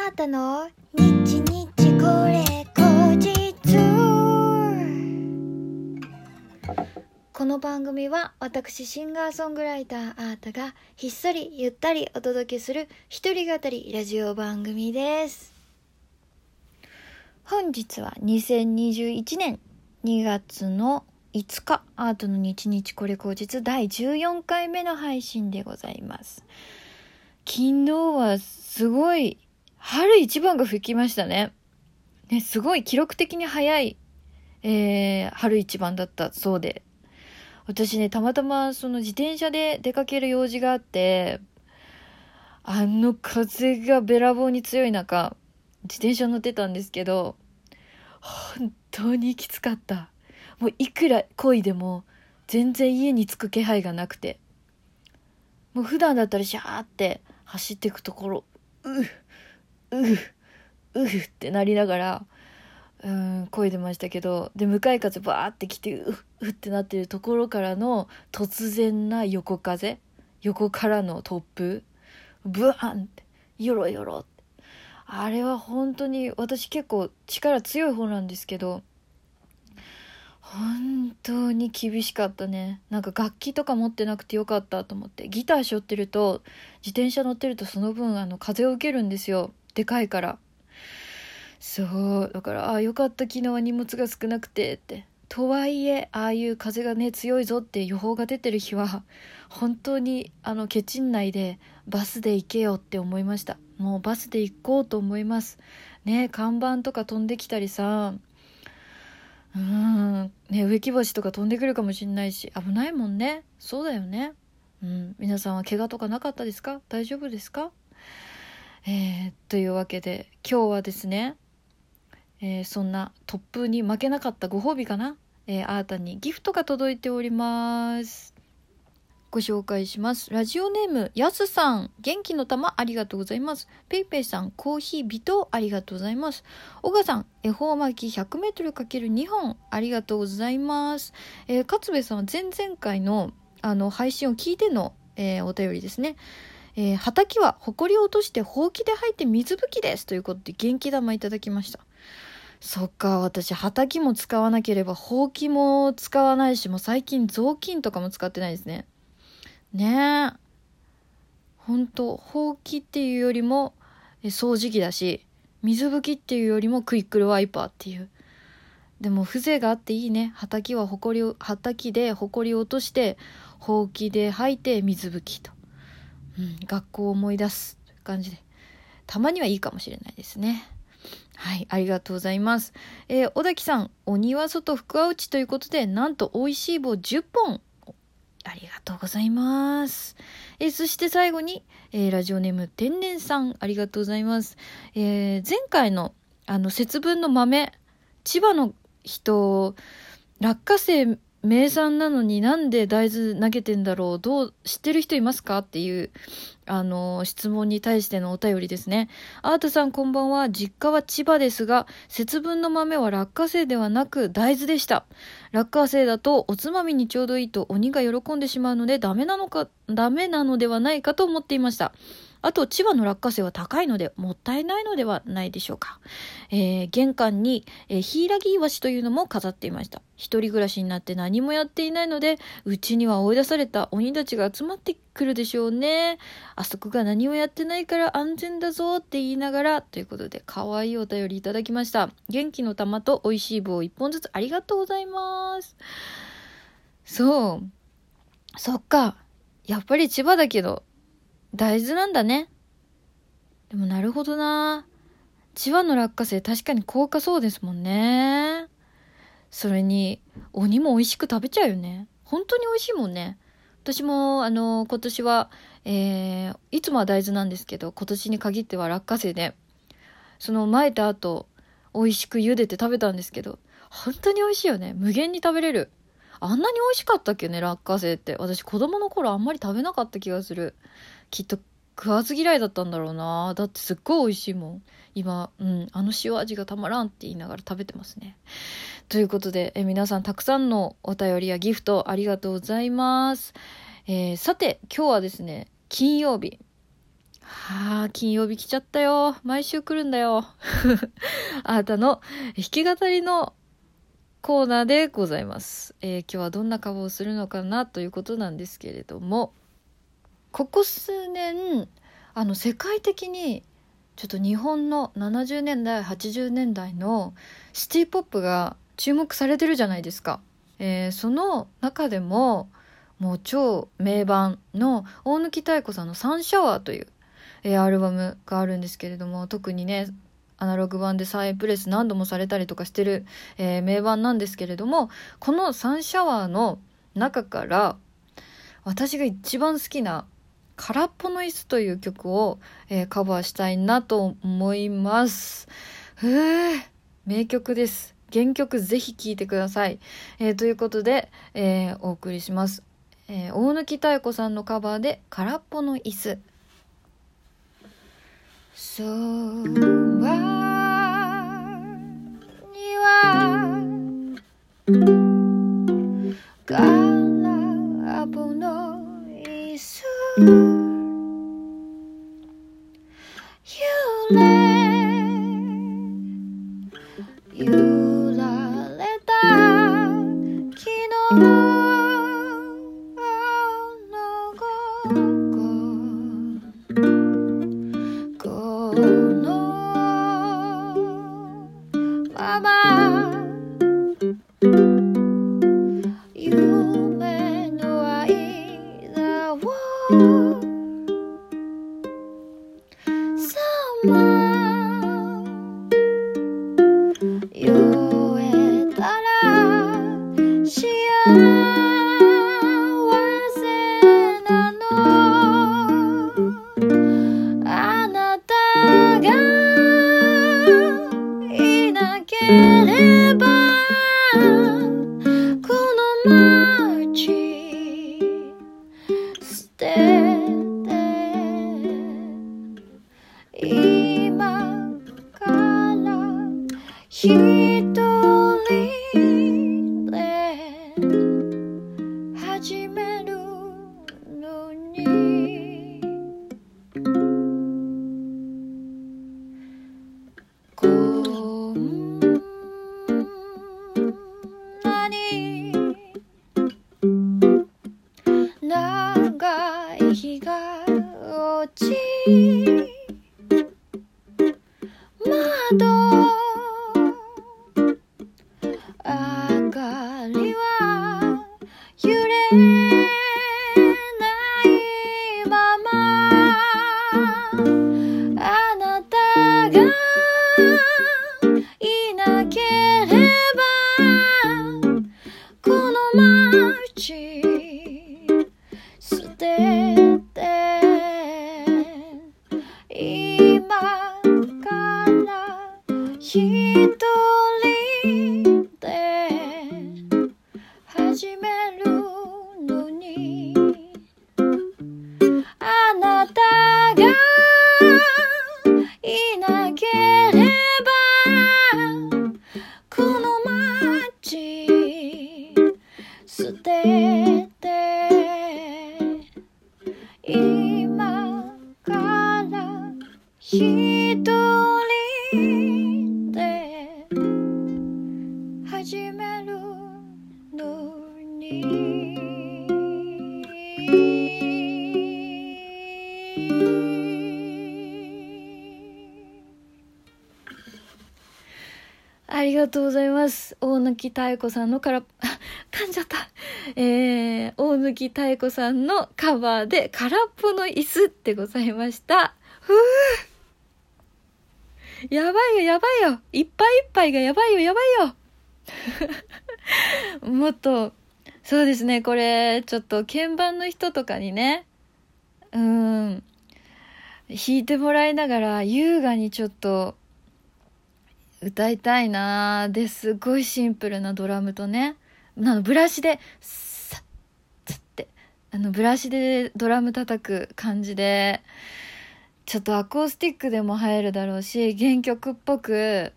あーたの？日日これ後日。この番組は私シンガーソングライターあーたがひっそりゆったりお届けする一人語りラジオ番組です。本日は2021年2月の5日アートの日日これ後日第14回目の配信でございます。昨日はすごい春一番が吹きましたね。ね、すごい記録的に早い、えー、春一番だったそうで。私ね、たまたまその自転車で出かける用事があって、あの風がべらぼうに強い中、自転車乗ってたんですけど、本当にきつかった。もういくら漕いでも全然家に着く気配がなくて。もう普段だったらシャーって走っていくところ、ううふううってなりながら、うん、漕いでましたけど、で、向かい風バーって来て、ううってなってるところからの突然な横風、横からの突風、ブワンって、よろよろって。あれは本当に私結構力強い方なんですけど、本当に厳しかったね。なんか楽器とか持ってなくてよかったと思って。ギター背負ってると、自転車乗ってるとその分あの風を受けるんですよ。でかいから。そう。だから、ああ、よかった昨日は荷物が少なくてって。とはいえ、ああいう風がね、強いぞって予報が出てる日は、本当にあの、ケチン内でバスで行けよって思いました。もうバスで行こうと思います。ね、看板とか飛んできたりさ、うん、ね、植木鉢とか飛んでくるかもしんないし、危ないもんね。そうだよね。うん、皆さんは怪我とかなかったですか？大丈夫ですか？えー、というわけで、今日はですね、えー、そんな突風に負けなかったご褒美かなえー、あーたにギフトが届いております。ご紹介します。ラジオネーム、やすさん、元気の玉ありがとうございます。ペイペイさん、コーヒー微糖ありがとうございます。小賀さん、恵方巻き 100m×2 本ありがとうございます。えー、勝部さんは前々回のあの配信を聞いての、えー、お便りですね。えー、畑は埃を落としてほうきで吐いて水拭きですということで元気玉いただきました。そっか、私、畑も使わなければ、ほうきも使わないし、もう最近雑巾とかも使ってないですね。ねえ。ほんと、ほうきっていうよりも掃除機だし、水拭きっていうよりもクイックルワイパーっていう。でも風情があっていいね。畑はほこりを、畑でほこりを落として、ほうきで吐いて水拭きと。うん、学校を思い出す感じで。たまにはいいかもしれないですね。はい、ありがとうございます。えー、小滝さん、お庭外福は内ということで、なんと美味しい棒10本ありがとうございます。えそして最後に、えー、ラジオネーム天然さん、ありがとうございます。え、前回の、あの、節分の豆、千葉の人、落花生名産なのになんで大豆投げてんだろうどう、知ってる人いますかっていう、あの、質問に対してのお便りですね。アートさんこんばんは。実家は千葉ですが、節分の豆は落花生ではなく大豆でした。落花生だとおつまみにちょうどいいと鬼が喜んでしまうのでダメなのか、ダメなのではないかと思っていました。あと、千葉の落花生は高いので、もったいないのではないでしょうか。えー、玄関に、えー、ヒイラギイワシというのも飾っていました。一人暮らしになって何もやっていないので、うちには追い出された鬼たちが集まってくるでしょうね。あそこが何もやってないから安全だぞって言いながら、ということで、可愛いお便りいただきました。元気の玉と美味しい棒一本ずつありがとうございます。そう。そっか。やっぱり千葉だけど、大豆なんだね。でもなるほどな。千葉の落花生確かに高価そうですもんね。それに、鬼も美味しく食べちゃうよね。本当に美味しいもんね。私も、あの、今年は、えー、いつもは大豆なんですけど、今年に限っては落花生で、その巻いた後、美味しく茹でて食べたんですけど、本当に美味しいよね。無限に食べれる。あんなに美味しかったっけね、落花生って。私子供の頃あんまり食べなかった気がする。きっと食わず嫌いだったんだろうなだってすっごい美味しいもん今うんあの塩味がたまらんって言いながら食べてますねということでえ皆さんたくさんのお便りやギフトありがとうございます、えー、さて今日はですね金曜日はあ、金曜日来ちゃったよ。毎週来るんだよ。あなたの弾き語りのコーナーでございます。えー、今日はどんなカバーをするのかなということなんですけれども、ここ数年、あの、世界的に、ちょっと日本の70年代、80年代のシティポップが注目されてるじゃないですか。えー、その中でも、もう超名盤の大貫妙子さんのサンシャワーという、えー、アルバムがあるんですけれども、特にね、アナログ版で再プレス何度もされたりとかしてる、えー、名盤なんですけれども、このサンシャワーの中から、私が一番好きな空っぽの椅子という曲を、えー、カバーしたいなと思います。名曲です。原曲ぜひ聴いてください。えー、ということで、えー、お送りします。えー、大貫妙子さんのカバーで空っぽの椅子。そうは空っぽの椅子揺れ you. day. 始めるのにありがとうございます。大貫妙子さんのから、あ 噛んじゃった。えー、大貫妙子さんのカバーで空っぽの椅子ってございました。ふぅやばいよ、やばいよ。いっぱいいっぱいがやばいよ、やばいよ。もっと、そうですね、これ、ちょっと鍵盤の人とかにね、うん、弾いてもらいながら優雅にちょっと歌いたいなーですごいシンプルなドラムとね、あのブラシで、さっ、つって、あのブラシでドラム叩く感じで、ちょっとアコースティックでも入るだろうし、原曲っぽく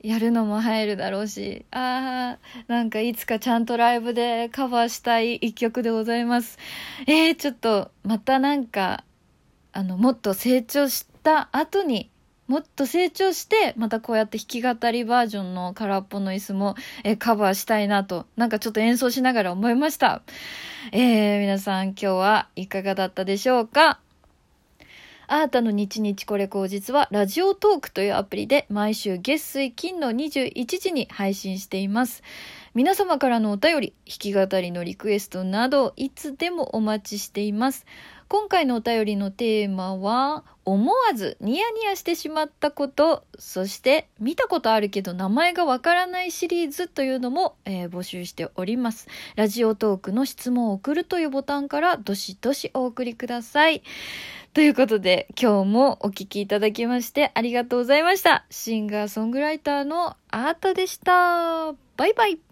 やるのも入るだろうし、あー、なんかいつかちゃんとライブでカバーしたい一曲でございます。えー、ちょっと、またなんか、あの、もっと成長した後に、もっと成長して、またこうやって弾き語りバージョンの空っぽの椅子も、えカバーしたいなと、なんかちょっと演奏しながら思いました。えー、皆さん今日はいかがだったでしょうか？あなたの日日これ口実はラジオトークというアプリで毎週月水金の21時に配信しています。皆様からのお便り、弾き語りのリクエストなどいつでもお待ちしています。今回のお便りのテーマは、思わずニヤニヤしてしまったこと、そして見たことあるけど名前がわからないシリーズというのも、えー、募集しております。ラジオトークの質問を送るというボタンからどしどしお送りください。ということで、今日もお聴きいただきましてありがとうございました。シンガーソングライターのアートでした。バイバイ。